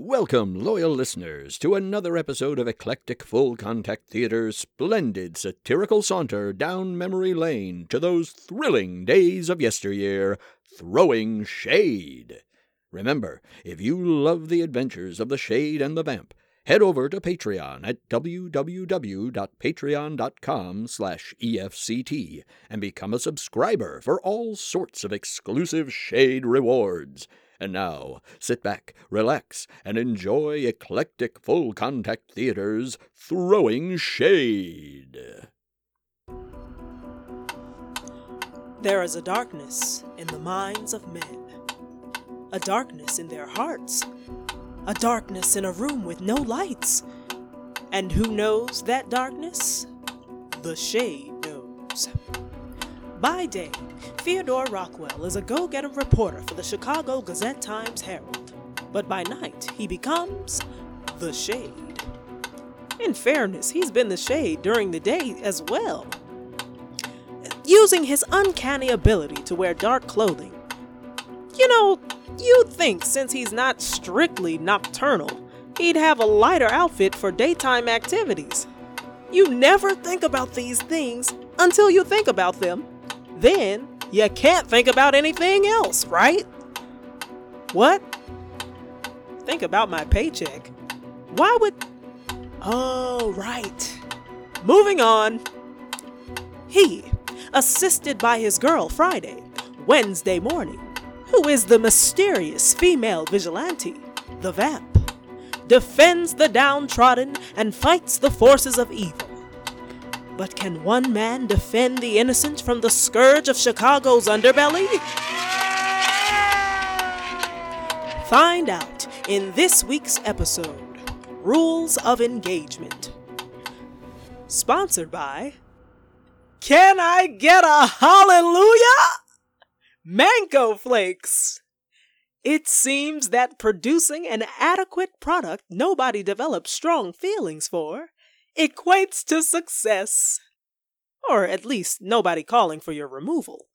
Welcome, loyal listeners, to another episode of Eclectic Full Contact Theater's splendid satirical saunter down memory lane to those thrilling days of yesteryear, throwing shade. Remember, if you love the adventures of the Shade and the Vamp, head over to Patreon at www.patreon.com slash EFCT and become a subscriber for all sorts of exclusive Shade rewards. And now, sit back, relax, and enjoy eclectic full contact theater's Throwing Shade. There is a darkness in the minds of men, a darkness in their hearts, a darkness in a room with no lights. And who knows that darkness? The shade knows. By day, Theodore Rockwell is a go getter reporter for the Chicago Gazette Times Herald, but by night he becomes the Shade. In fairness, he's been the Shade during the day as well. Using his uncanny ability to wear dark clothing. You know, you'd think since he's not strictly nocturnal, he'd have a lighter outfit for daytime activities. You never think about these things until you think about them. Then you can't think about anything else, right? What? Think about my paycheck. Why would. Oh, right. Moving on. He, assisted by his girl Friday, Wednesday morning, who is the mysterious female vigilante, the vamp, defends the downtrodden and fights the forces of evil. But can one man defend the innocent from the scourge of Chicago's underbelly? Find out in this week's episode Rules of Engagement. Sponsored by Can I Get a Hallelujah? Mango Flakes. It seems that producing an adequate product nobody develops strong feelings for equates to success. Or at least nobody calling for your removal.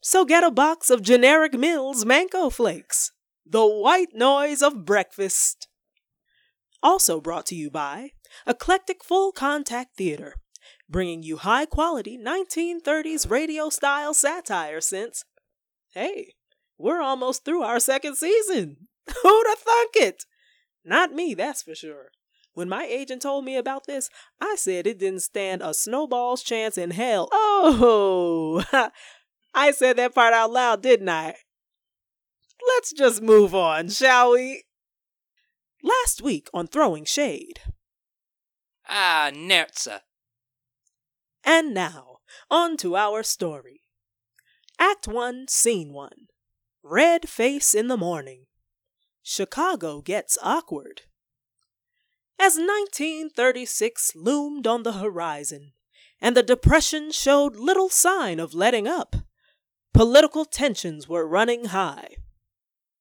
So get a box of generic Mills Mango Flakes, the white noise of breakfast. Also brought to you by Eclectic Full Contact Theater, bringing you high quality 1930s radio style satire since, hey, we're almost through our second season. Who'd have thunk it? Not me, that's for sure. When my agent told me about this, I said it didn't stand a snowball's chance in hell. Oh, I said that part out loud, didn't I? Let's just move on, shall we? Last week on Throwing Shade. Ah, Nerza. And now, on to our story. Act 1, Scene 1 Red Face in the Morning. Chicago gets awkward. As 1936 loomed on the horizon, and the Depression showed little sign of letting up, political tensions were running high.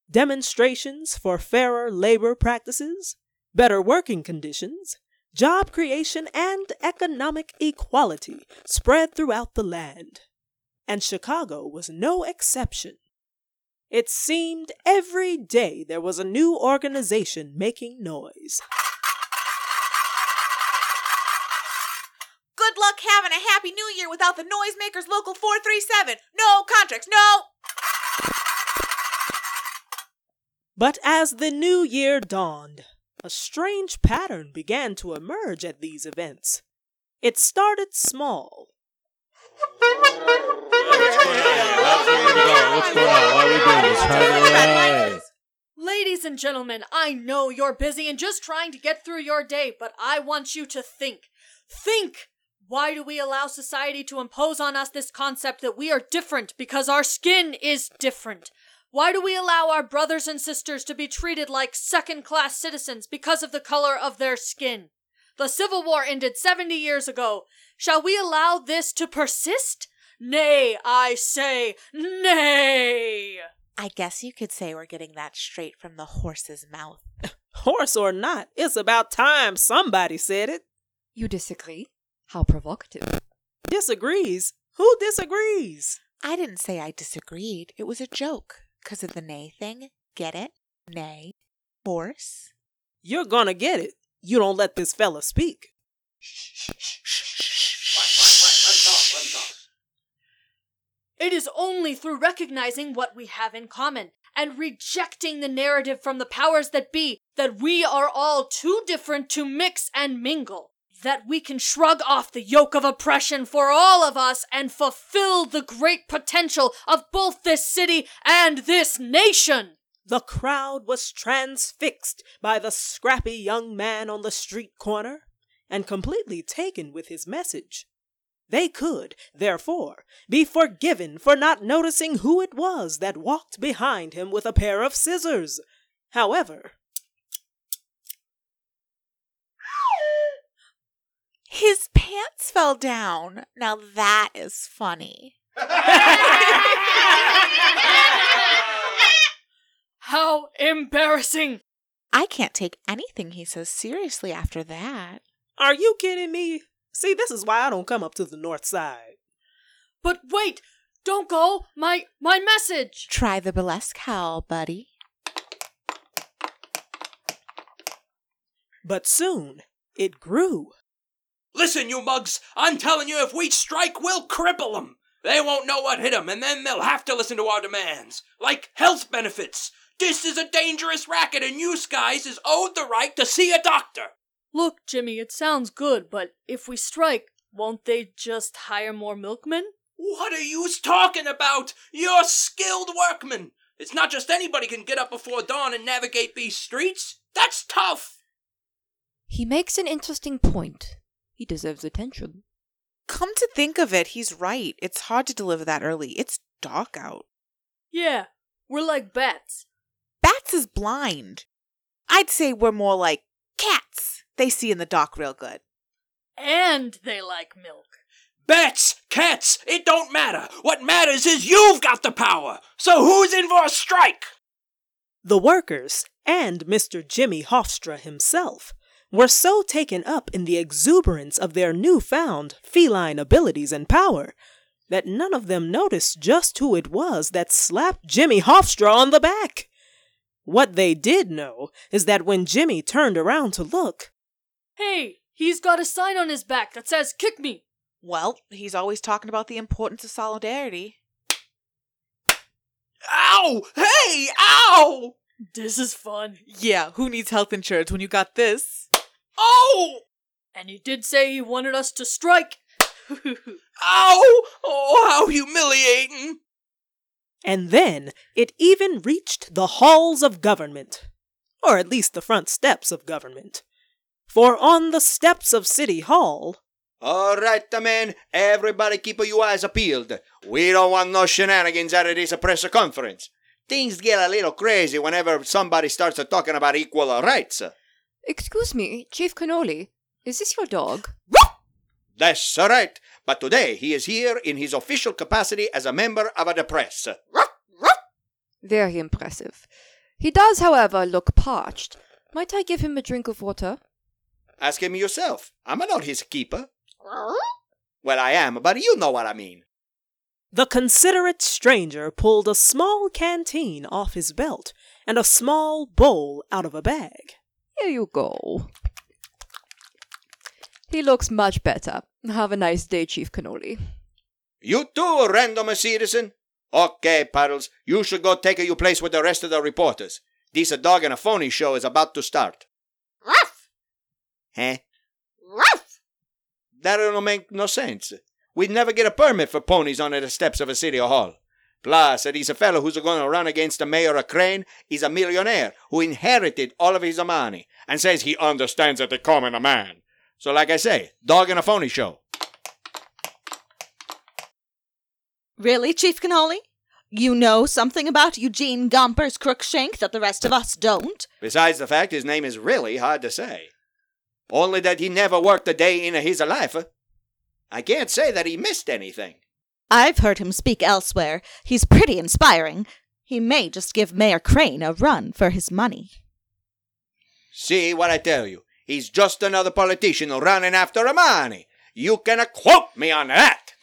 Demonstrations for fairer labor practices, better working conditions, job creation, and economic equality spread throughout the land. And Chicago was no exception. It seemed every day there was a new organization making noise. Good luck having a happy new year without the Noisemakers Local 437. No contracts, no! But as the new year dawned, a strange pattern began to emerge at these events. It started small. What's going on? Why are we doing this? Hi. Ladies and gentlemen, I know you're busy and just trying to get through your day, but I want you to think. Think! Why do we allow society to impose on us this concept that we are different because our skin is different? Why do we allow our brothers and sisters to be treated like second class citizens because of the color of their skin? The Civil War ended 70 years ago. Shall we allow this to persist? Nay, I say, nay! I guess you could say we're getting that straight from the horse's mouth. Horse or not, it's about time somebody said it. You disagree? How provocative. Disagrees? Who disagrees? I didn't say I disagreed. It was a joke. Because of the nay thing. Get it? Nay. force. You're gonna get it. You don't let this fella speak. It is only through recognizing what we have in common and rejecting the narrative from the powers that be that we are all too different to mix and mingle. That we can shrug off the yoke of oppression for all of us and fulfill the great potential of both this city and this nation. The crowd was transfixed by the scrappy young man on the street corner and completely taken with his message. They could, therefore, be forgiven for not noticing who it was that walked behind him with a pair of scissors. However, His pants fell down. Now that is funny. How embarrassing! I can't take anything he says seriously after that. are you kidding me? See, this is why I don't come up to the north side. But wait! Don't go! My my message! Try the burlesque howl, buddy. But soon it grew. Listen, you mugs, I'm telling you, if we strike, we'll cripple them. They won't know what hit them, and then they'll have to listen to our demands. Like health benefits. This is a dangerous racket, and you guys is owed the right to see a doctor. Look, Jimmy, it sounds good, but if we strike, won't they just hire more milkmen? What are you talking about? You're skilled workmen. It's not just anybody can get up before dawn and navigate these streets. That's tough. He makes an interesting point. He deserves attention. Come to think of it, he's right. It's hard to deliver that early. It's dark out. Yeah, we're like bats. Bats is blind. I'd say we're more like cats. They see in the dark real good. And they like milk. Bats, cats, it don't matter. What matters is you've got the power. So who's in for a strike? The workers and Mr. Jimmy Hofstra himself were so taken up in the exuberance of their newfound feline abilities and power that none of them noticed just who it was that slapped Jimmy Hofstra on the back. What they did know is that when Jimmy turned around to look, Hey, he's got a sign on his back that says, Kick me! Well, he's always talking about the importance of solidarity. Ow! Hey! Ow! This is fun. Yeah, who needs health insurance when you got this? Oh! And he did say he wanted us to strike. Ow! Oh, how humiliating! and then it even reached the halls of government, or at least the front steps of government. For on the steps of City Hall, All right, man. Everybody keep your eyes peeled. We don't want no shenanigans out of this press conference. Things get a little crazy whenever somebody starts talking about equal rights. Excuse me, Chief Cannoli. Is this your dog? That's right. But today he is here in his official capacity as a member of the press. Very impressive. He does, however, look parched. Might I give him a drink of water? Ask him yourself. I'm not his keeper. Well, I am, but you know what I mean. the considerate stranger pulled a small canteen off his belt and a small bowl out of a bag. Here you go. He looks much better. Have a nice day, Chief Cannoli. You too, random citizen. Okay, Paddles, you should go take your place with the rest of the reporters. This a dog and a phony show is about to start. Ruff! Huh? Ruff! That don't make no sense. We'd never get a permit for ponies on the steps of a city hall. Plus, he's a fellow who's going to run against the mayor of Crane. He's a millionaire who inherited all of his money and says he understands the common man. So, like I say, dog and a phony show. Really, Chief Cannoli? You know something about Eugene Gompers Crookshank that the rest of us don't? Besides the fact his name is really hard to say. Only that he never worked a day in his life. I can't say that he missed anything. I've heard him speak elsewhere. He's pretty inspiring. He may just give Mayor Crane a run for his money. See what I tell you. He's just another politician running after a money. You can quote me on that.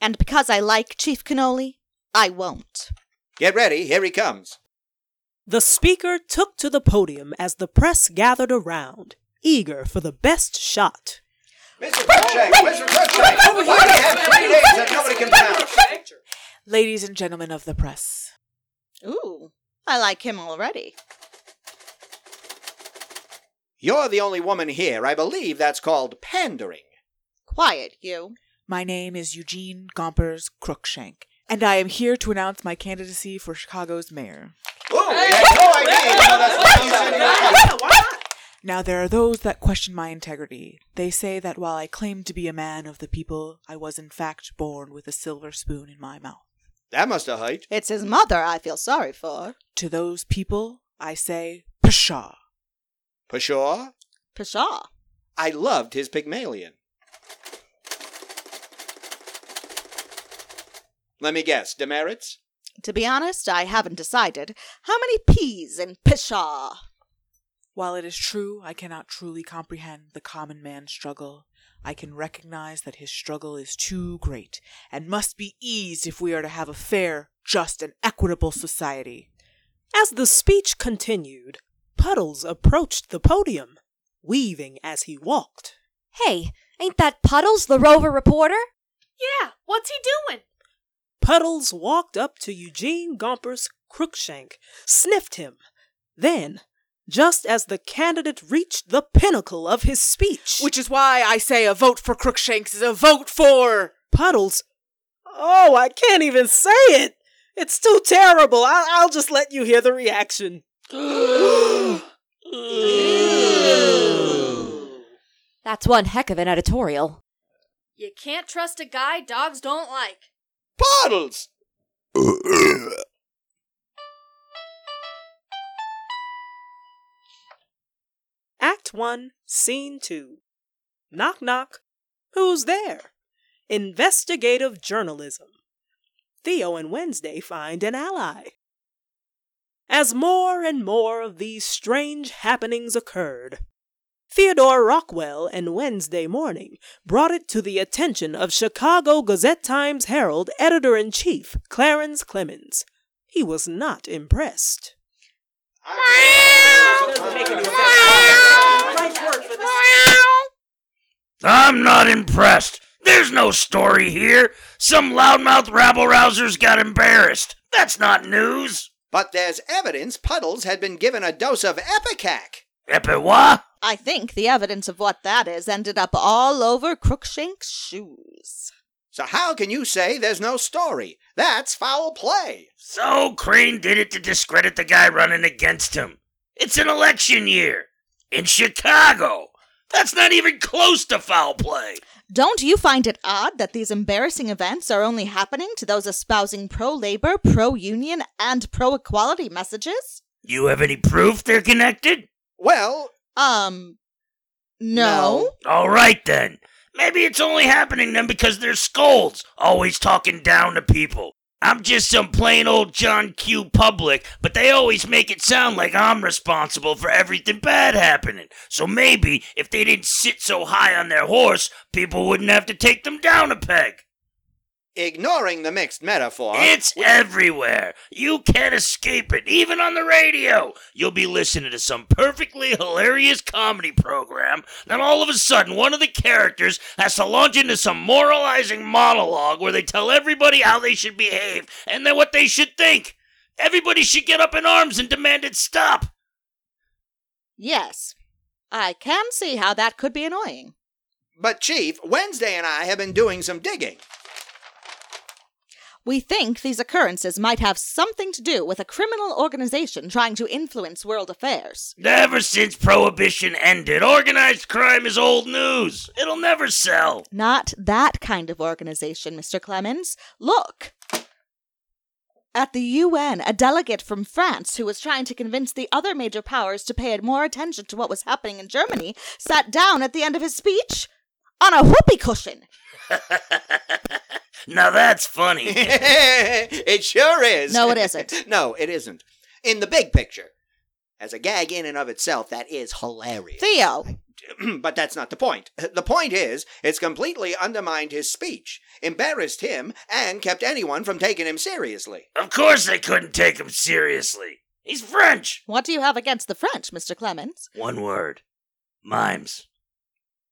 And because I like Chief Cannoli, I won't. Get ready, here he comes. The speaker took to the podium as the press gathered around, eager for the best shot. Mr. Crookshank, Mr. Crookshank, why do you have three names that nobody can pronounce? Ladies and gentlemen of the press, Ooh, I like him already. You're the only woman here. I believe that's called pandering. Quiet, you. my name is Eugene Gompers Crookshank, and I am here to announce my candidacy for Chicago's mayor. Ooh, we had no idea. You know, that's what you said in your comment. Now, there are those that question my integrity. They say that while I claim to be a man of the people, I was in fact born with a silver spoon in my mouth. That must have hurt. It's his mother I feel sorry for. To those people, I say, pshaw. Pshaw? Pshaw. I loved his Pygmalion. Let me guess, demerits? To be honest, I haven't decided. How many P's in pshaw? While it is true I cannot truly comprehend the common man's struggle, I can recognize that his struggle is too great and must be eased if we are to have a fair, just, and equitable society. As the speech continued, Puddles approached the podium, weaving as he walked. Hey, ain't that Puddles, the rover reporter? Yeah, what's he doing? Puddles walked up to Eugene Gompers Crookshank, sniffed him. Then, just as the candidate reached the pinnacle of his speech, Which is why I say a vote for Crookshanks is a vote for. Puddles. Oh, I can't even say it. It's too terrible. I'll, I'll just let you hear the reaction. That's one heck of an editorial. You can't trust a guy dogs don't like. Bottles! Act 1, Scene 2. Knock knock. Who's there? Investigative journalism. Theo and Wednesday find an ally. As more and more of these strange happenings occurred, Theodore Rockwell and Wednesday Morning brought it to the attention of Chicago Gazette Times Herald editor in chief Clarence Clemens. He was not impressed. I'm not impressed. There's no story here. Some loudmouth rabble rousers got embarrassed. That's not news. But there's evidence Puddles had been given a dose of ipecac. Epiwa? I think the evidence of what that is ended up all over Crookshank's shoes. So how can you say there's no story? That's foul play. So Crane did it to discredit the guy running against him. It's an election year. In Chicago. That's not even close to foul play. Don't you find it odd that these embarrassing events are only happening to those espousing pro labor, pro union, and pro equality messages? You have any proof they're connected? Well, Um, no. All right then. Maybe it's only happening them because they're scolds, always talking down to people. I'm just some plain old John Q. public, but they always make it sound like I'm responsible for everything bad happening. So maybe if they didn't sit so high on their horse, people wouldn't have to take them down a peg. Ignoring the mixed metaphor. It's everywhere. You can't escape it, even on the radio. You'll be listening to some perfectly hilarious comedy program, then all of a sudden one of the characters has to launch into some moralizing monologue where they tell everybody how they should behave and then what they should think. Everybody should get up in arms and demand it stop. Yes. I can see how that could be annoying. But, Chief, Wednesday and I have been doing some digging. We think these occurrences might have something to do with a criminal organization trying to influence world affairs. Ever since Prohibition ended, organized crime is old news. It'll never sell. Not that kind of organization, Mr. Clemens. Look! At the UN, a delegate from France who was trying to convince the other major powers to pay more attention to what was happening in Germany sat down at the end of his speech on a whoopee cushion. now that's funny. it sure is. No, it isn't. no, it isn't. In the big picture, as a gag in and of itself, that is hilarious. Theo, but that's not the point. The point is, it's completely undermined his speech, embarrassed him, and kept anyone from taking him seriously. Of course they couldn't take him seriously. He's French. What do you have against the French, Mr. Clemens? One word. Mimes.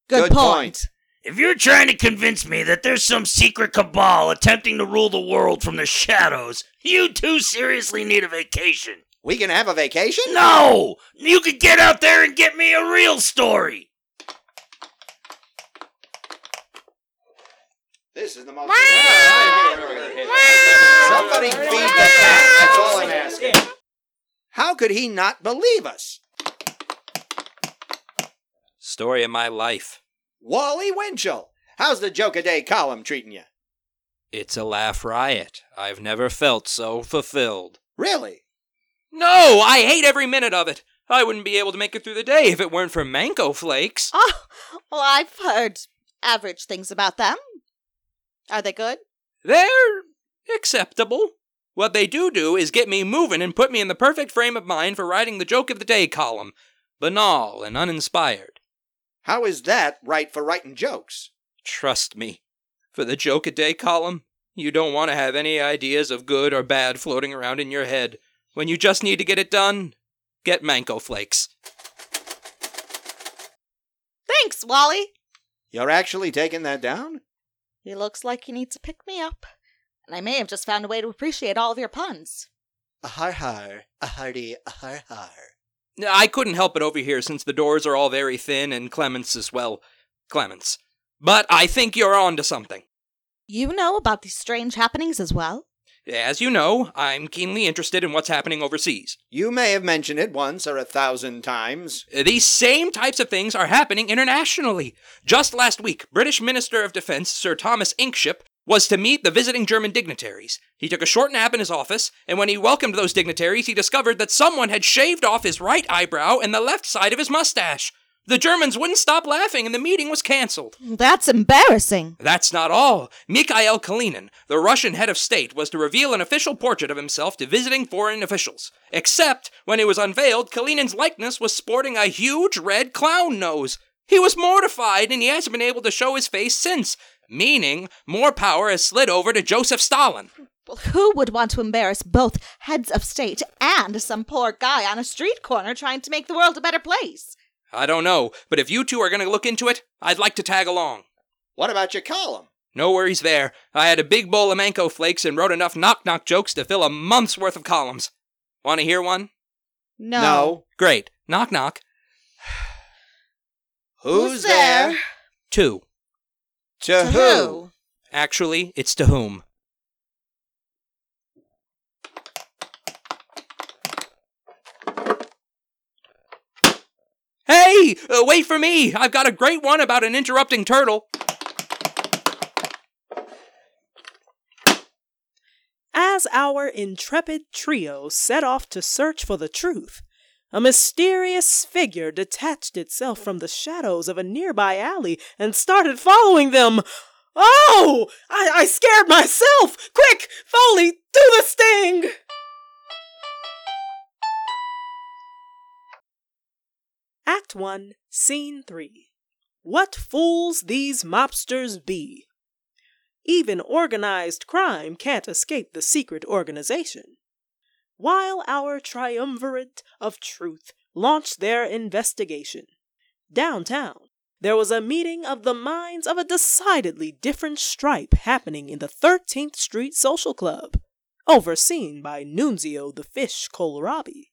Good, Good point. point. If you're trying to convince me that there's some secret cabal attempting to rule the world from the shadows, you two seriously need a vacation. We can have a vacation? No! You could get out there and get me a real story. This is the most. Ah, Somebody feed the cat. That's all I'm asking. How could he not believe us? Story of my life. Wally Winchell. How's the joke a day column treating you? It's a laugh riot. I've never felt so fulfilled. Really? No, I hate every minute of it. I wouldn't be able to make it through the day if it weren't for Mango Flakes. Oh, well, I've heard average things about them. Are they good? They're acceptable. What they do do is get me moving and put me in the perfect frame of mind for writing the joke of the day column. Banal and uninspired. How is that right for writing jokes? Trust me. For the joke a day column, you don't want to have any ideas of good or bad floating around in your head. When you just need to get it done, get Mango Flakes. Thanks, Wally. You're actually taking that down? He looks like he needs a pick me up. And I may have just found a way to appreciate all of your puns. A har har, a hearty, a har har. I couldn't help it over here since the doors are all very thin and Clemens as well. Clemens. But I think you're on to something. You know about these strange happenings as well? As you know, I'm keenly interested in what's happening overseas. You may have mentioned it once or a thousand times. Uh, these same types of things are happening internationally. Just last week, British Minister of Defense Sir Thomas Inkship was to meet the visiting German dignitaries. He took a short nap in his office, and when he welcomed those dignitaries, he discovered that someone had shaved off his right eyebrow and the left side of his mustache. The Germans wouldn't stop laughing, and the meeting was cancelled. That's embarrassing. That's not all. Mikhail Kalinin, the Russian head of state, was to reveal an official portrait of himself to visiting foreign officials. Except, when it was unveiled, Kalinin's likeness was sporting a huge red clown nose. He was mortified, and he hasn't been able to show his face since, meaning more power has slid over to Joseph Stalin. Well, who would want to embarrass both heads of state and some poor guy on a street corner trying to make the world a better place? I don't know, but if you two are going to look into it, I'd like to tag along. What about your column? No worries there. I had a big bowl of Mango flakes and wrote enough knock knock jokes to fill a month's worth of columns. Want to hear one? No. Great. Knock knock. Who's, there? Two. To, To who? who? Actually, it's to whom. Hey! Uh, wait for me! I've got a great one about an interrupting turtle. As our intrepid trio set off to search for the truth, a mysterious figure detached itself from the shadows of a nearby alley and started following them. Oh! I, I scared myself! Quick! Foley, do the sting! Act 1, Scene 3. What fools these mobsters be! Even organized crime can't escape the secret organization. While our triumvirate of truth launched their investigation, downtown there was a meeting of the minds of a decidedly different stripe happening in the 13th Street Social Club, overseen by Nunzio the Fish Kohlrabi.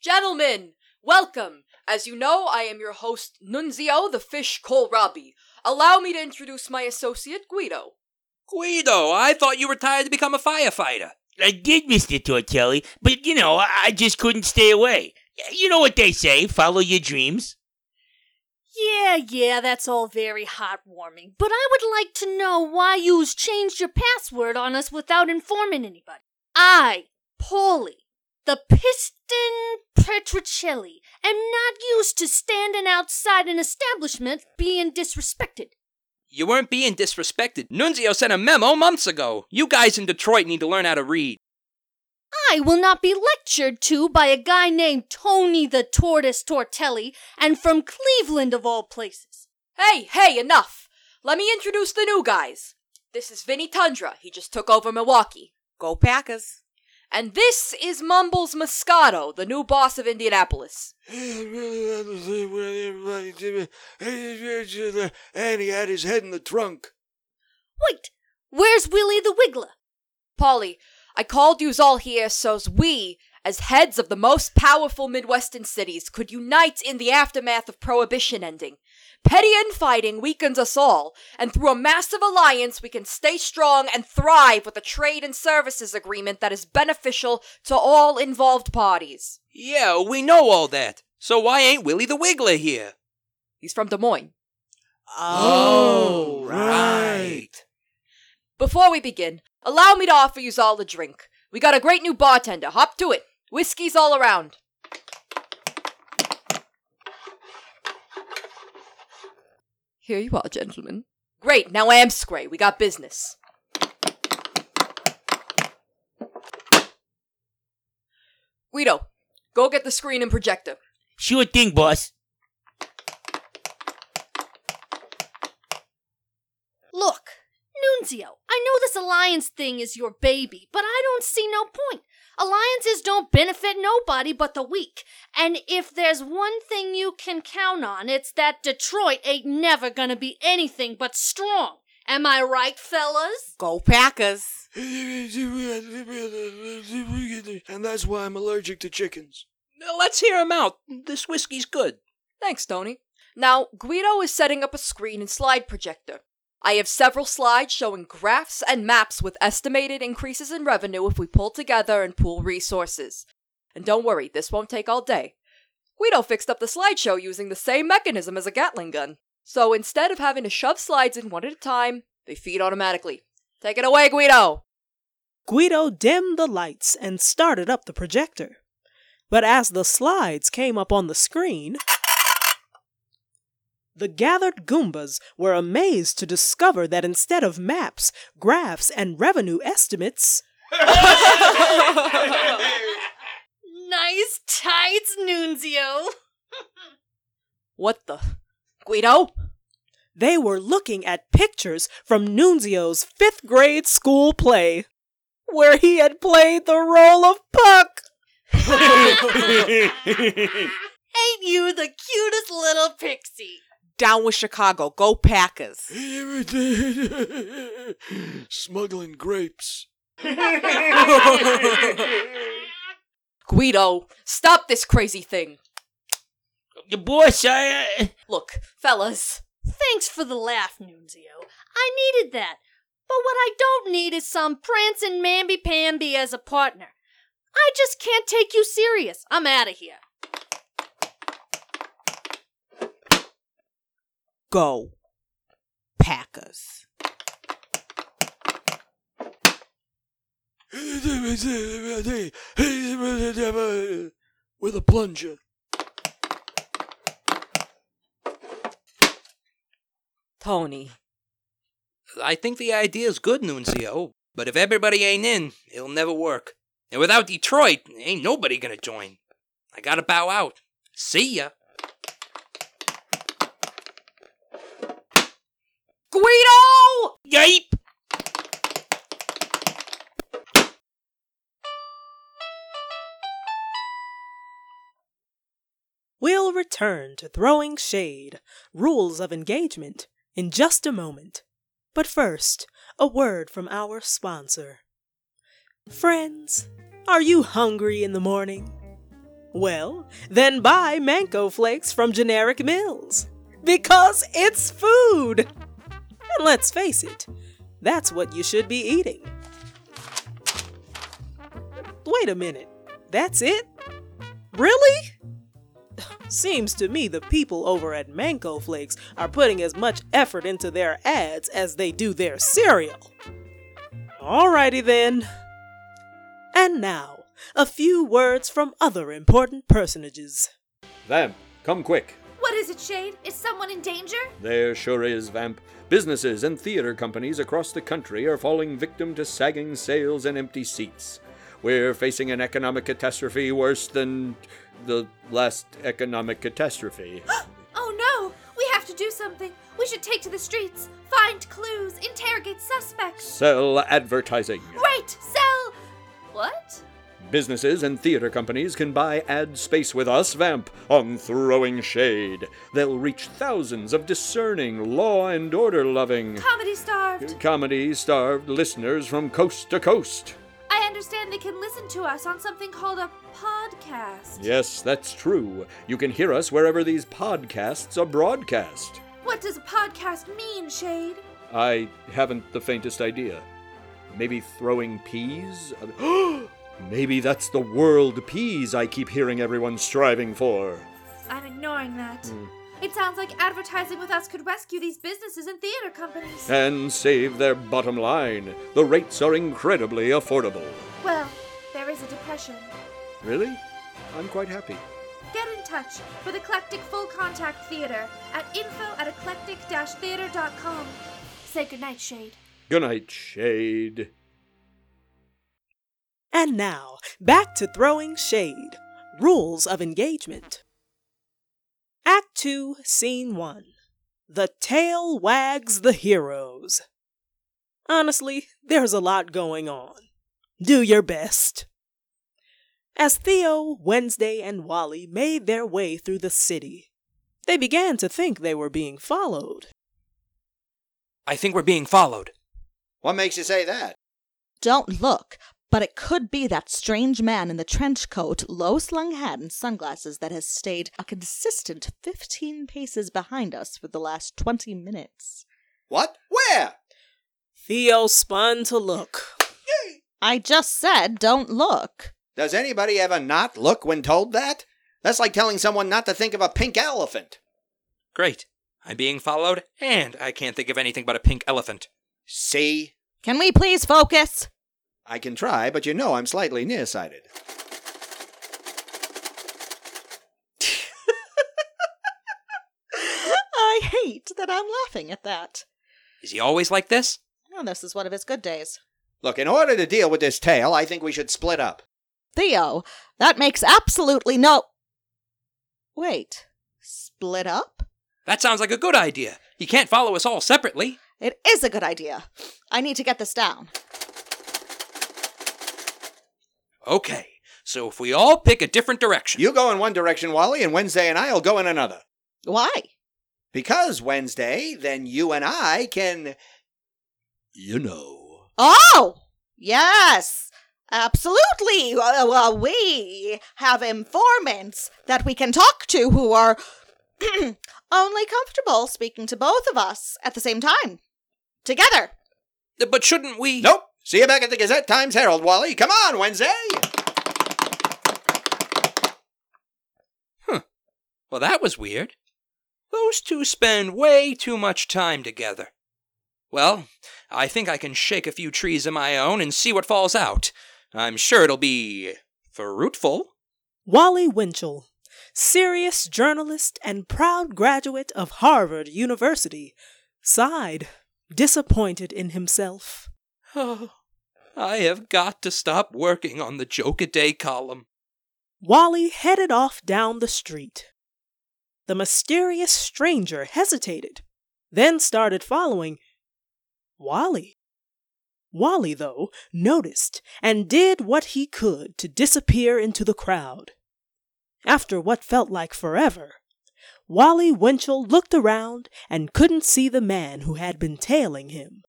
Gentlemen, welcome. As you know, I am your host, Nunzio the Fish Kohlrabi. Allow me to introduce my associate, Guido. Guido, I thought you retired to become a firefighter. I did, Mr. Tortelli, but you know, I just couldn't stay away. You know what they say follow your dreams. Yeah, yeah, that's all very heartwarming. But I would like to know why yous changed your password on us without informing anybody. I, Paulie, the Piston Petricelli, am not used to standing outside an establishment being disrespected. You weren't being disrespected. Nunzio sent a memo months ago. You guys in Detroit need to learn how to read. I will not be lectured to by a guy named Tony the Tortoise Tortelli, and from Cleveland of all places. Hey, hey, enough! Let me introduce the new guys. This is Vinny Tundra. He just took over Milwaukee. Go Packers. And this is Mumbles Moscato, the new boss of Indianapolis. And he had his head in the trunk. Wait, where's Willie the Wiggler? Paulie, I called yous all here so's we, as heads of the most powerful Midwestern cities, could unite in the aftermath of Prohibition ending. Petty infighting weakens us all, and through a massive alliance we can stay strong and thrive with a trade and services agreement that is beneficial to all involved parties. Yeah, we know all that. So why ain't Willie the Wiggler here? He's from Des Moines. Oh, oh, right. Before we begin, allow me to offer yous all a drink. We got a great new bartender. Hop to it. Whiskey's all around. Here you are, gentlemen. Great, now I am Amscray, we got business. Guido, go get the screen and projector. Sure thing, boss. Look, Nunzio, I know this alliance thing is your baby, but I don't see no point. Alliances don't benefit nobody but the weak. And if there's one thing you can count on, it's that Detroit ain't never gonna be anything but strong. Am I right, fellas? Go Packers. And that's why I'm allergic to chickens. Now let's hear him out. This whiskey's good. Thanks, Tony. Now, Guido is setting up a screen and slide projector. I have several slides showing graphs and maps with estimated increases in revenue if we pull together and pool resources. And don't worry, this won't take all day. Guido fixed up the slideshow using the same mechanism as a Gatling gun. So instead of having to shove slides in one at a time, they feed automatically. Take it away, Guido! Guido dimmed the lights and started up the projector. But as the slides came up on the screen, the gathered Goombas were amazed to discover that instead of maps, graphs, and revenue estimates, Nice tides, Nunzio. What the? Guido? they were looking at pictures from Nunzio's fifth grade school play, where he had played the role of Puck. Ain't you the cutest little pixie? Down with Chicago. Go Packers. Smuggling grapes. Guido, stop this crazy thing! The boss, I. Uh, Look, fellas, Thanks for the laugh, Nunzio. I needed that. But what I don't need is some prancing mamby-pamby as a partner. I just can't take you serious. I'm out of here. Go Packers. With a plunger. Tony. I think the idea is good, Nunzio, but if everybody ain't in, it'll never work. And without Detroit, ain't nobody gonna join. I gotta bow out. See ya. Guido! yipe! We'll return to throwing shade, rules of engagement, in just a moment. But first, a word from our sponsor. Friends, are you hungry in the morning? Well, then buy Mango Flakes from Generic Mills. Because it's food! And let's face it, that's what you should be eating. Wait a minute, that's it? Really? Seems to me the people over at Mango Flakes are putting as much effort into their ads as they do their cereal. Alrighty then. And now, a few words from other important personages. Them, come quick. What is it, Shade? Is someone in danger? There sure is, Vamp. Businesses and theater companies across the country are falling victim to sagging sales and empty seats. We're facing an economic catastrophe worse than the last economic catastrophe. Oh no! We have to do something. We should take to the streets, find clues, interrogate suspects. Sell advertising. Right! Sell. What? Businesses and theater companies can buy ad space with us, Vamp, on Throwing Shade. They'll reach thousands of discerning, law and order loving, Comedy starved. comedy starved listeners from coast to coast. I understand they can listen to us on something called a podcast. Yes, that's true. You can hear us wherever these podcasts are broadcast. What does a podcast mean, Shade? I haven't the faintest idea. Maybe throwing peas? Maybe that's the world peas I keep hearing everyone striving for. I'm ignoring that. Hmm. It sounds like advertising with us could rescue these businesses and theater companies. And save their bottom line. The rates are incredibly affordable. Well, there is a depression. Really? I'm quite happy. Get in touch with the Eclectic Full Contact Theater at info at eclectic-theater.com. Say goodnight, Shade. Good night, Shade. And now, back to throwing shade. Rules of engagement. Act 2, Scene 1. The tail wags the heroes. Honestly, there's a lot going on. Do your best. As Theo, Wednesday, and Wally made their way through the city, they began to think they were being followed. I think we're being followed. What makes you say that? Don't look, but it could be that strange man in the trench coat, low slung hat, and sunglasses that has stayed a consistent 15 paces behind us for the last 20 minutes. What? Where? Theo spun to look. I just said, don't look. Does anybody ever not look when told that? That's like telling someone not to think of a pink elephant. Great. I'm being followed, and I can't think of anything but a pink elephant. See? Can we please focus? I can try, but you know I'm slightly nearsighted. I hate that I'm laughing at that. Is he always like this? Oh, this is one of his good days. Look, in order to deal with this tale, I think we should split up. Theo, that makes absolutely no. Wait, split up? That sounds like a good idea. He can't follow us all separately. It is a good idea. I need to get this down. Okay, so if we all pick a different direction. You go in one direction, Wally, and Wednesday and I'll go in another. Why? Because Wednesday, then you and I can. You know. Oh, yes, absolutely. Uh, well, we have informants that we can talk to who are only comfortable speaking to both of us at the same time. Together. But shouldn't we? Nope. See you back at the Gazette Times Herald, Wally. Come on, Wednesday. Well, that was weird. Those two spend way too much time together. Well, I think I can shake a few trees of my own and see what falls out. I'm sure it'll be fruitful. Wally Winchell, serious journalist and proud graduate of Harvard University, sighed, disappointed in himself. Oh, I have got to stop working on the joke a day column. Wally headed off down the street. The mysterious stranger hesitated, then started following Wally. Wally, though, noticed and did what he could to disappear into the crowd. After what felt like forever, Wally Winchell looked around and couldn't see the man who had been tailing him.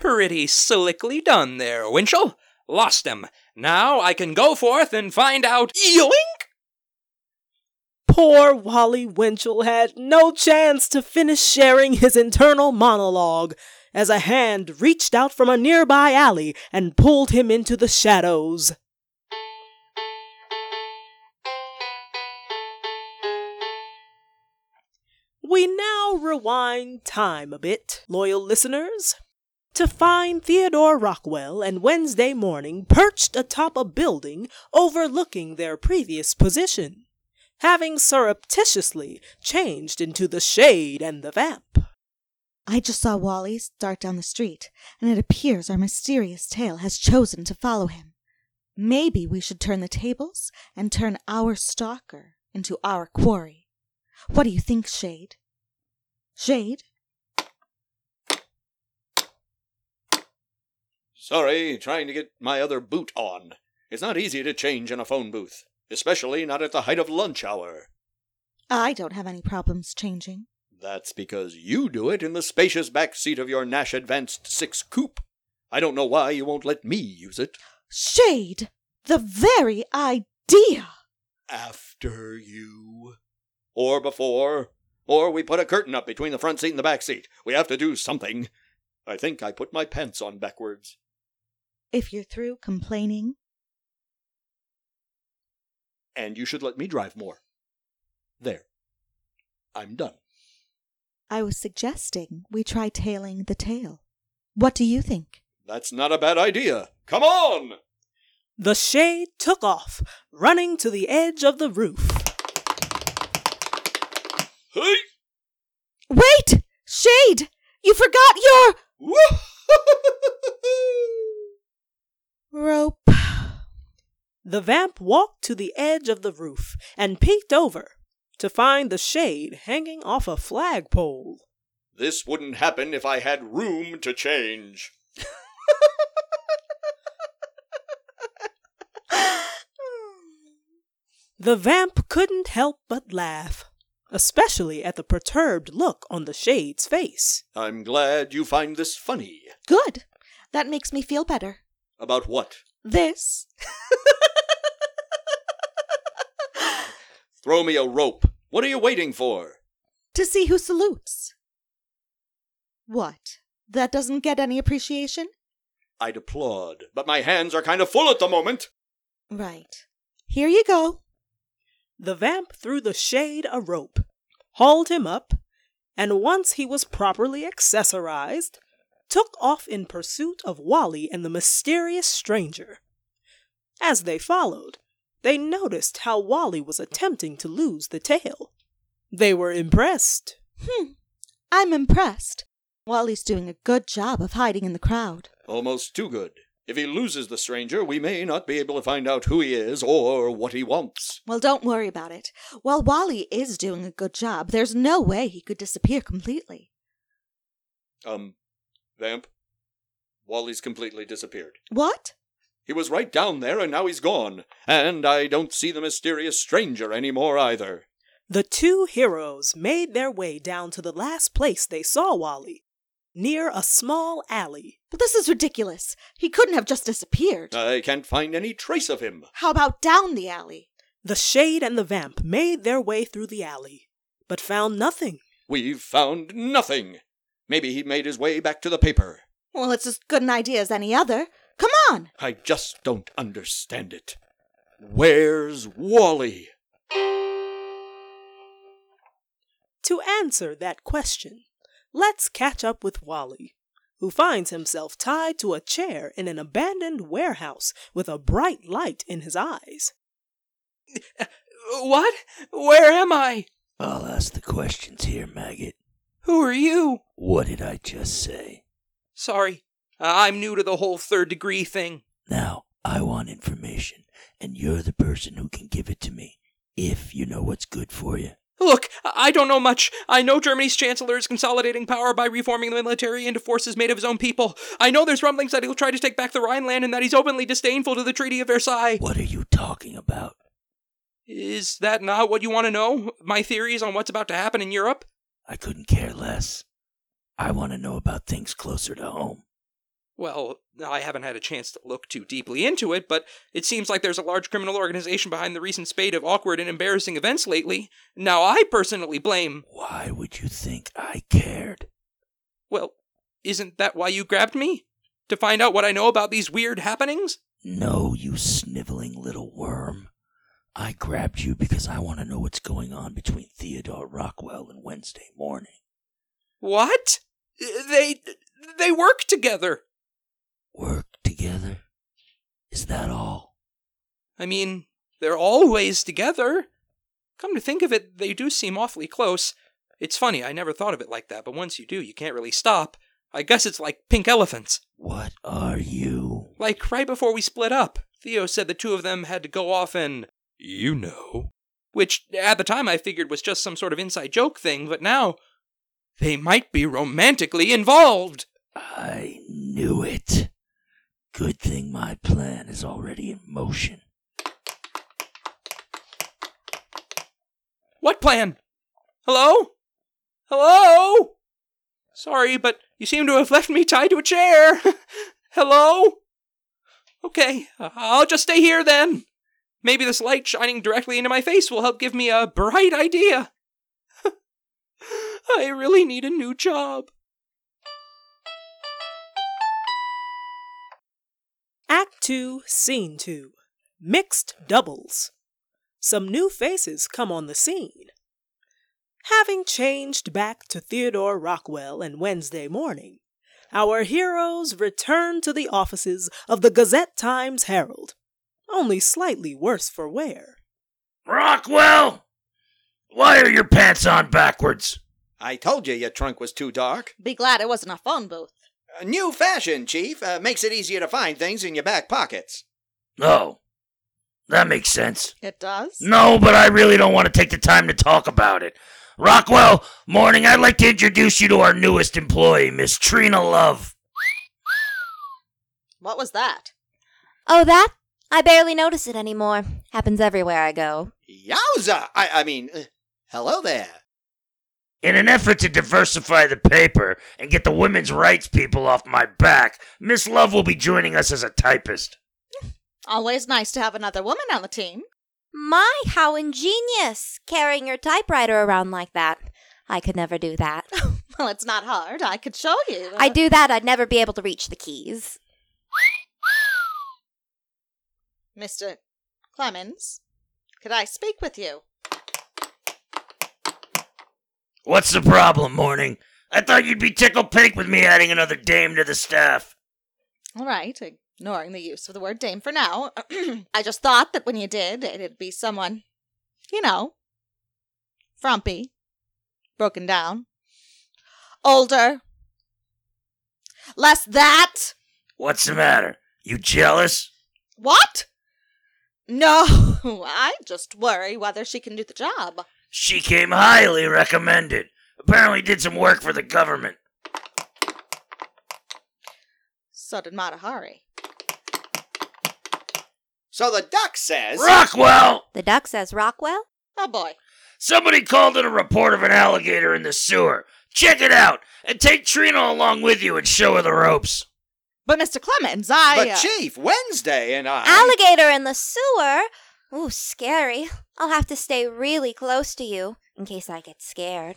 Pretty slickly done there, Winchell. Lost him. Now I can go forth and find out. Yoink! Poor Wally Winchell had no chance to finish sharing his internal monologue as a hand reached out from a nearby alley and pulled him into the shadows. We now rewind time a bit, loyal listeners, to find Theodore Rockwell and Wednesday morning perched atop a building overlooking their previous position, having surreptitiously changed into the shade and the vamp. I just saw Wally start down the street, and it appears our mysterious tail has chosen to follow him. Maybe we should turn the tables and turn our stalker into our quarry. What do you think, Shade? Shade? Sorry, trying to get my other boot on. It's not easy to change in a phone booth, especially not at the height of lunch hour. I don't have any problems changing. That's because you do it in the spacious back seat of your Nash Advanced 6 coupe. I don't know why you won't let me use it. Shade! The very idea! After you. Or before. Or we put a curtain up between the front seat and the back seat. We have to do something. I think I put my pants on backwards. If you're through complaining, And you should let me drive more. There. I'm done. I was suggesting we try tailing the tail. What do you think? That's not a bad idea. Come on! The shade took off, running to the edge of the roof. Hey! Wait! Shade! You forgot your rope. The vamp walked to the edge of the roof and peeked over to find the shade hanging off a flagpole. This wouldn't happen if I had room to change. The vamp couldn't help but laugh, especially at the perturbed look on the shade's face. I'm glad you find this funny. Good. That makes me feel better. About what? This. Throw me a rope. What are you waiting for? To see who salutes. What? That doesn't get any appreciation? I'd applaud, but my hands are kind of full at the moment. Right. Here you go. The vamp threw the shade a rope, hauled him up, and once he was properly accessorized, took off in pursuit of Wally and the mysterious stranger. As they followed, they noticed how Wally was attempting to lose the tail. They were impressed. Hmm. I'm impressed. Wally's doing a good job of hiding in the crowd. Almost too good. If he loses the stranger, we may not be able to find out who he is or what he wants. Well, don't worry about it. While Wally is doing a good job, there's no way he could disappear completely. Um, Vamp, Wally's completely disappeared. What? He was right down there and now he's gone. And I don't see the mysterious stranger anymore either. The two heroes made their way down to the last place they saw Wally, near a small alley. But this is ridiculous. He couldn't have just disappeared. I can't find any trace of him. How about down the alley? The shade and the vamp made their way through the alley, but found nothing. We've found nothing. Maybe he made his way back to the paper. Well, it's as good an idea as any other. Come on! I just don't understand it. Where's Wally? To answer that question, let's catch up with Wally, who finds himself tied to a chair in an abandoned warehouse with a bright light in his eyes. What? Where am I? I'll ask the questions here, maggot. Who are you? What did I just say? Sorry, I'm new to the whole third degree thing. Now, I want information, and you're the person who can give it to me, if you know what's good for you. Look, I don't know much. I know Germany's chancellor is consolidating power by reforming the military into forces made of his own people. I know there's rumblings that he'll try to take back the Rhineland and that he's openly disdainful to the Treaty of Versailles. What are you talking about? Is that not what you want to know? My theories on what's about to happen in Europe? I couldn't care less. I want to know about things closer to home. Well, I haven't had a chance to look too deeply into it, but it seems like there's a large criminal organization behind the recent spate of awkward and embarrassing events lately. Now, I personally blame. Why would you think I cared? Well, isn't that why you grabbed me? To find out what I know about these weird happenings? No, you sniveling little worm. I grabbed you because I want to know what's going on between Theodore Rockwell and Wednesday morning. What? They they work together. Work together? Is that all? I mean, they're always together. Come to think of it, they do seem awfully close. It's funny, I never thought of it like that, but once you do, you can't really stop. I guess it's like pink elephants. What are you? Like right before we split up. Theo said the two of them had to go off and, you know. Which, at the time, I figured was just some sort of inside joke thing, but now they might be romantically involved. I knew it. Good thing my plan is already in motion. What plan? Hello? Hello? Sorry, but you seem to have left me tied to a chair. Hello? Okay, I'll just stay here then. Maybe this light shining directly into my face will help give me a bright idea. I really need a new job. Act 2, Scene 2 Mixed Doubles. Some new faces come on the scene. Having changed back to Theodore Rockwell and Wednesday morning, our heroes return to the offices of the Gazette Times Herald, only slightly worse for wear. Rockwell! Why are your pants on backwards? I told you your trunk was too dark. Be glad it wasn't a phone booth. A new fashion, Chief. Uh, makes it easier to find things in your back pockets. Oh, that makes sense. It does? No, but I really don't want to take the time to talk about it. Rockwell, morning, I'd like to introduce you to our newest employee, Miss Trina Love. What was that? Oh, that? I barely notice it anymore. Happens everywhere I go. Yowza! I, I mean, uh, hello there. In an effort to diversify the paper and get the women's rights people off my back, Miss Love will be joining us as a typist. Always nice to have another woman on the team. My, how ingenious! Carrying your typewriter around like that. I could never do that. well, it's not hard. I could show you. I do that, I'd never be able to reach the keys. Mr. Clemens, could I speak with you? What's the problem, Morning? I thought you'd be tickled pink with me adding another dame to the staff. All right, ignoring the use of the word dame for now. I just thought that when you did, it'd be someone, you know, frumpy, broken down, older, less that. What's the matter? You jealous? What? No, I just worry whether she can do the job. She came highly recommended. Apparently did some work for the government. So did Mata Hari. So the duck says. Rockwell! The duck says Rockwell? Oh boy. Somebody called in a report of an alligator in the sewer. Check it out and take Trina along with you and show her the ropes. But Mr. Clemens, I. But uh, Chief, Wednesday and I. Alligator in the sewer? Ooh, scary. I'll have to stay really close to you in case I get scared.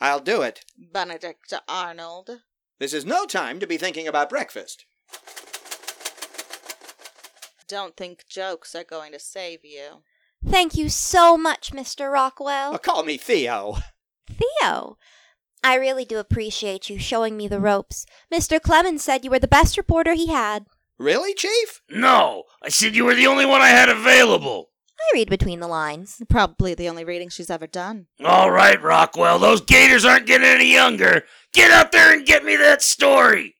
I'll do it. Benedict Arnold. This is no time to be thinking about breakfast. Don't think jokes are going to save you. Thank you so much, Mr. Rockwell. Oh, call me Theo. Theo. I really do appreciate you showing me the ropes. Mr. Clemens said you were the best reporter he had. Really, Chief? No, I said you were the only one I had available. I read between the lines. Probably the only reading she's ever done. All right, Rockwell, those gators aren't getting any younger. Get out there and get me that story.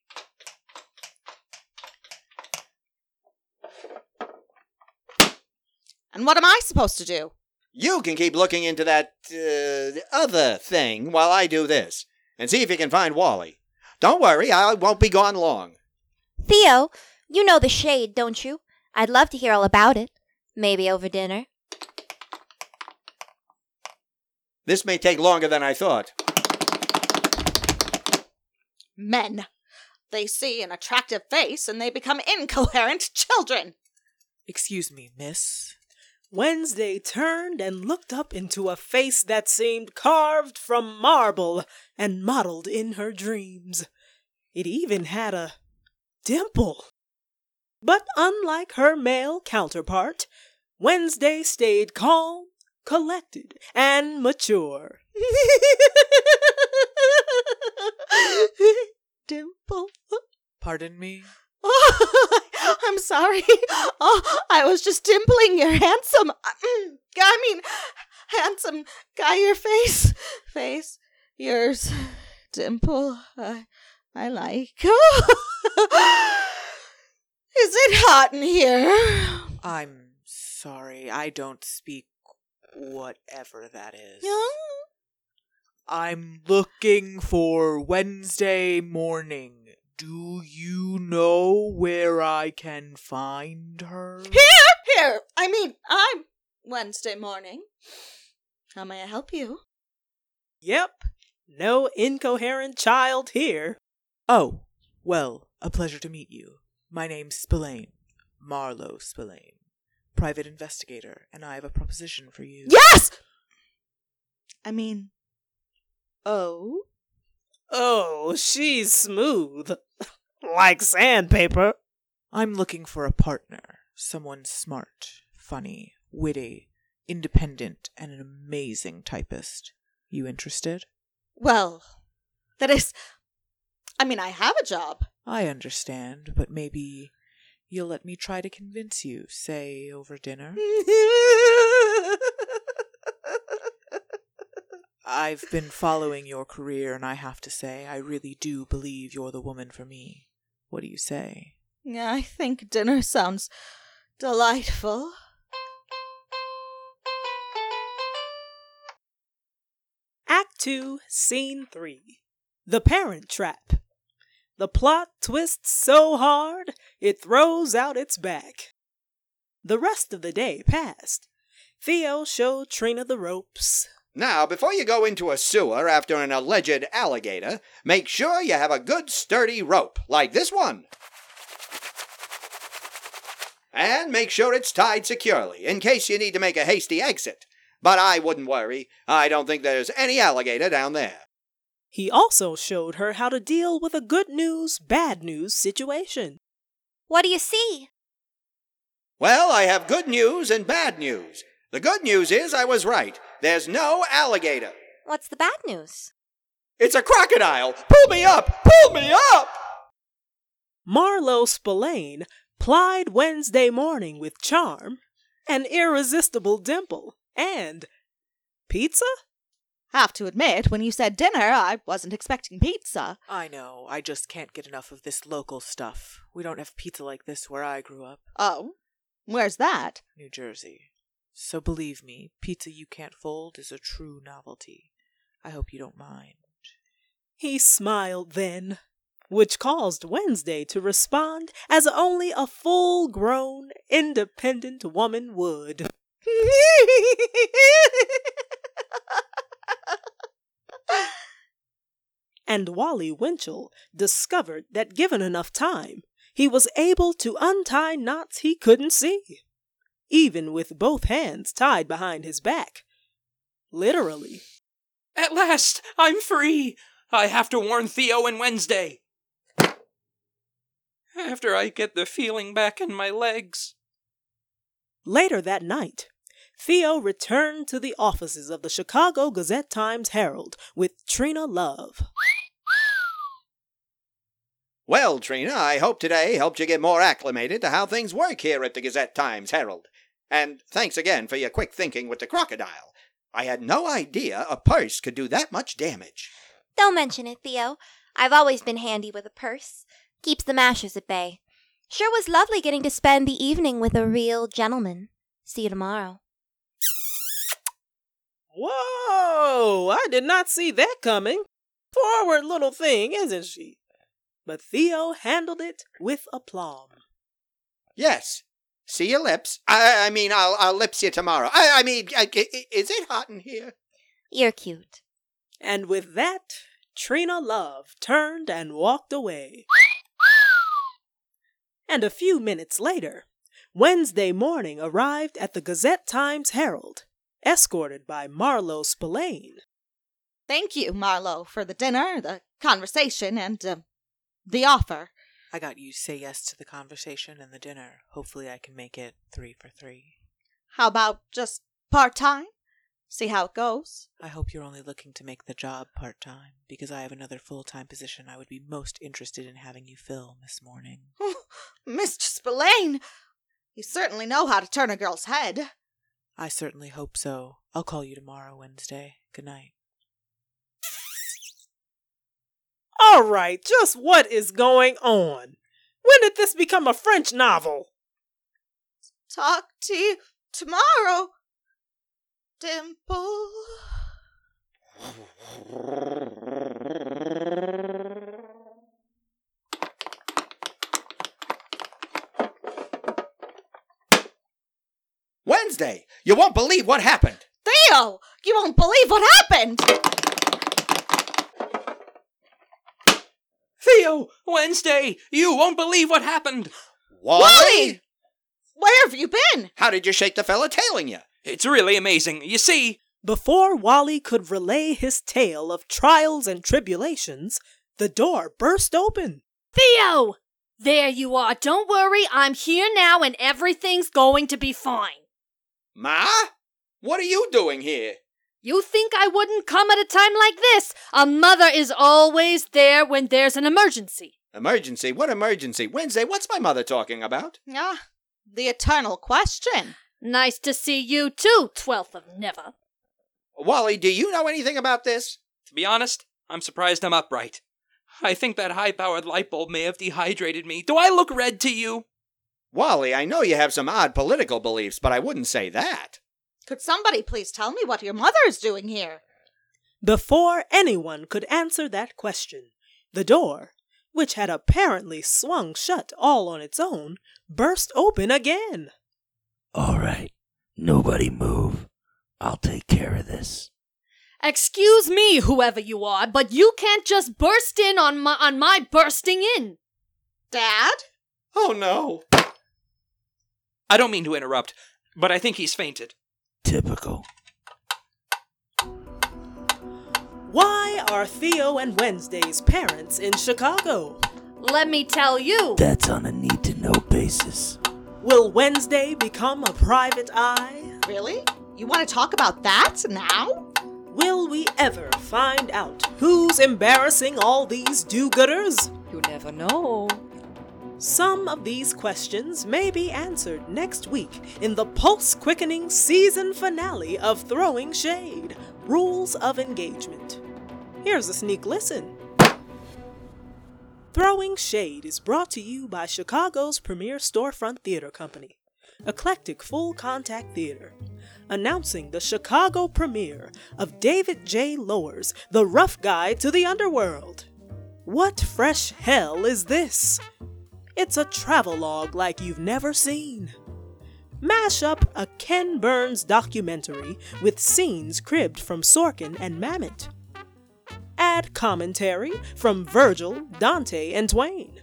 And what am I supposed to do? You can keep looking into that uh, other thing while I do this, and see if you can find Wally. Don't worry, I won't be gone long. Theo, you know the shade, don't you? I'd love to hear all about it. Maybe over dinner. This may take longer than I thought. Men. They see an attractive face and they become incoherent children. Excuse me, miss. Wednesday turned and looked up into a face that seemed carved from marble and modeled in her dreams. It even had a dimple. But unlike her male counterpart, Wednesday stayed calm, collected, and mature. Dimple. Pardon me? Oh, I'm sorry. Oh, I was just dimpling your handsome. I mean, handsome guy, your face. Face. Yours. Dimple. I, I like. Is it hot in here? I'm sorry, I don't speak whatever that is. Yeah? I'm looking for Wednesday morning. Do you know where I can find her? Here, here. I mean, I'm Wednesday morning. How may I help you? Yep, no incoherent child here. Oh, well, a pleasure to meet you. My name's Spillane, Marlowe Spillane, private investigator, and I have a proposition for you. Yes! I mean, oh? Oh, she's smooth. like sandpaper. I'm looking for a partner, someone smart, funny, witty, independent, and an amazing typist. You interested? Well, that is. I mean, I have a job. I understand, but maybe you'll let me try to convince you, say over dinner? I've been following your career, and I have to say, I really do believe you're the woman for me. What do you say? Yeah, I think dinner sounds delightful. Act 2, Scene 3 The Parent Trap. The plot twists so hard it throws out its back. The rest of the day passed. Theo showed Trina the ropes. Now, before you go into a sewer after an alleged alligator, make sure you have a good sturdy rope, like this one. And make sure it's tied securely, in case you need to make a hasty exit. But I wouldn't worry. I don't think there's any alligator down there. He also showed her how to deal with a good news, bad news situation. What do you see? Well, I have good news and bad news. The good news is I was right. There's no alligator. What's the bad news? It's a crocodile. Pull me up! Pull me up! Marlowe Spillane plied Wednesday morning with charm, an irresistible dimple, and pizza? Have to admit, when you said dinner, I wasn't expecting pizza. I know, I just can't get enough of this local stuff. We don't have pizza like this where I grew up. Oh? Where's that? New Jersey. So believe me, pizza you can't fold is a true novelty. I hope you don't mind. He smiled then, which caused Wednesday to respond as only a full grown, independent woman would. and Wally Winchell discovered that given enough time, he was able to untie knots he couldn't see, even with both hands tied behind his back. Literally. At last, I'm free! I have to warn Theo and Wednesday. After I get the feeling back in my legs. Later that night, Theo returned to the offices of the Chicago Gazette Times Herald with Trina Love. Well, Trina, I hope today helped you get more acclimated to how things work here at the Gazette Times Herald. And thanks again for your quick thinking with the crocodile. I had no idea a purse could do that much damage. Don't mention it, Theo. I've always been handy with a purse. Keeps the mashers at bay. Sure was lovely getting to spend the evening with a real gentleman. See you tomorrow. Whoa! I did not see that coming. Forward little thing, isn't she? But Theo handled it with aplomb. Yes. See your lips. I, I mean, I'll, I'll lips you tomorrow. I, I mean, I, I- is it hot in here? You're cute. And with that, Trina Love turned and walked away. and a few minutes later, Wednesday morning arrived at the Gazette Times Herald, escorted by Marlowe Spillane. Thank you, Marlowe, for the dinner, the conversation, and uh, the offer. I got you say yes to the conversation and the dinner. Hopefully, I can make it three for three. How about just part time? See how it goes. I hope you're only looking to make the job part time, because I have another full time position I would be most interested in having you fill this morning. Mr. Spillane, you certainly know how to turn a girl's head. I certainly hope so. I'll call you tomorrow, Wednesday. Good night. All right, just what is going on? When did this become a French novel? Talk to you tomorrow, Dimple. Wednesday! You won't believe what happened! Theo, you won't believe what happened. Theo, Wednesday, you won't believe what happened. Wally! Where have you been? How did you shake the fella tailing you? It's really amazing. You see, Before Wally could relay his tale of trials and tribulations, the door burst open. Theo! There you are. Don't worry. I'm here now and everything's going to be fine. Ma? What are you doing here? You think I wouldn't come at a time like this? A mother is always there when there's an emergency. Emergency? What emergency? Wednesday, what's my mother talking about? Ah, the eternal question. Nice to see you too, twelfth of never. Wally, do you know anything about this? to be honest, I'm surprised I'm upright. I think that high powered light bulb may have dehydrated me. Do I look red to you? Wally, I know you have some odd political beliefs, but I wouldn't say that. Could somebody please tell me what your mother is doing here? Before anyone could answer that question, the door, which had apparently swung shut all on its own, burst open again. All right, nobody move. I'll take care of this. Excuse me, whoever you are, but you can't just burst in on my on my bursting in. Dad? Oh no. I don't mean to interrupt, but I think he's fainted. Typical. Why are Theo and Wednesday's parents in Chicago? Let me tell you. That's on a need to know basis. Will Wednesday become a private eye? Really? You want to talk about that now? Will we ever find out who's embarrassing all these do gooders? You never know. Some of these questions may be answered next week in the pulse quickening season finale of Throwing Shade Rules of Engagement. Here's a sneak listen. Throwing Shade is brought to you by Chicago's premier storefront theater company, Eclectic Full Contact Theater, announcing the Chicago premiere of David J. Loehr's The Rough Guide to the Underworld. What fresh hell is this? It's a travelogue like you've never seen. Mash up a Ken Burns documentary with scenes cribbed from Sorkin and Mamet. Add commentary from Virgil, Dante, and Twain.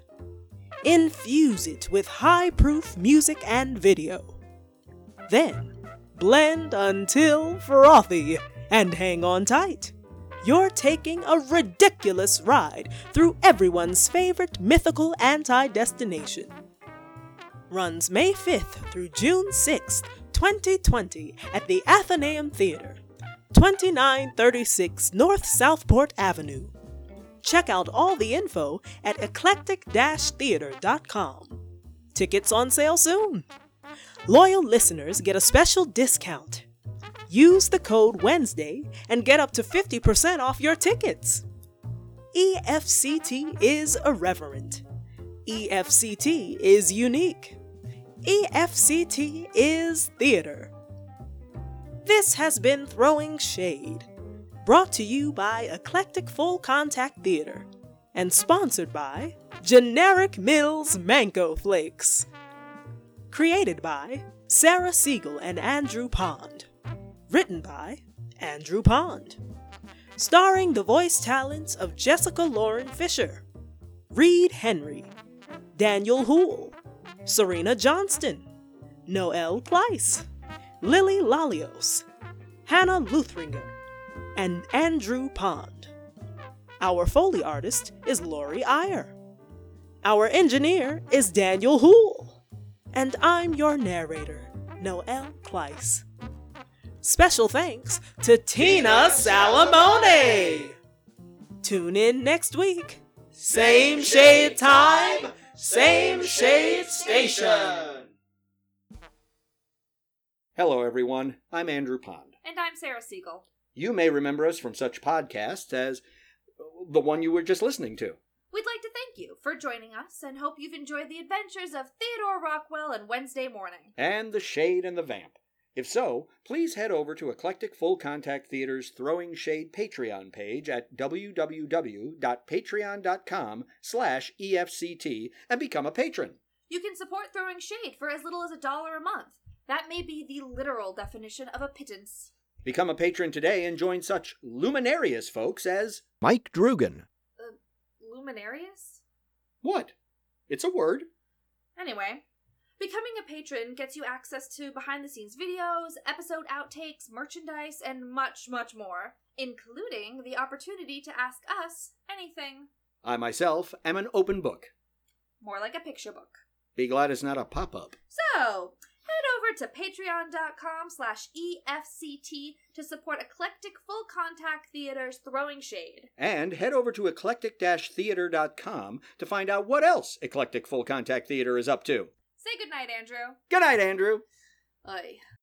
Infuse it with high proof music and video. Then blend until frothy and hang on tight. You're taking a ridiculous ride through everyone's favorite mythical anti destination. Runs May 5th through June 6th, 2020 at the Athenaeum Theater, 2936 North Southport Avenue. Check out all the info at eclectic theater.com. Tickets on sale soon. Loyal listeners get a special discount. Use the code Wednesday and get up to 50% off your tickets. EFCT is irreverent. EFCT is unique. EFCT is theater. This has been Throwing Shade, brought to you by Eclectic Full Contact Theater and sponsored by Generic Mills Mango Flakes. Created by Sarah Siegel and Andrew Pond. Written by Andrew Pond. Starring the voice talents of Jessica Lauren Fisher, Reed Henry, Daniel Houle, Serena Johnston, Noel Pleiss, Lily Lalios, Hannah Luthringer, and Andrew Pond. Our Foley artist is Lori Iyer. Our engineer is Daniel Houle. And I'm your narrator, Noel Pleiss. Special thanks to Tina Salamone. Tune in next week. Same shade time, same shade station. Hello, everyone. I'm Andrew Pond. And I'm Sarah Siegel. You may remember us from such podcasts as the one you were just listening to. We'd like to thank you for joining us and hope you've enjoyed the adventures of Theodore Rockwell and Wednesday Morning. And the Shade and the Vamp. If so, please head over to Eclectic Full Contact Theater's Throwing Shade Patreon page at www.patreon.com slash EFCT and become a patron. You can support Throwing Shade for as little as a dollar a month. That may be the literal definition of a pittance. Become a patron today and join such luminarious folks as Mike Drugan. Uh, luminarious? What? It's a word. Anyway, becoming a patron gets you access to behind the scenes videos, episode outtakes, merchandise, and much, much more, including the opportunity to ask us anything. I myself am an open book. More like a picture book. Be glad it's not a pop-up. So, head over to patreon.com slash EFCT to support Eclectic Full Contact Theater's Throwing Shade. And head over to eclectic-theater.com to find out what else Eclectic Full Contact Theater is up to. Say goodnight, Andrew. Good night, Andrew. Oy.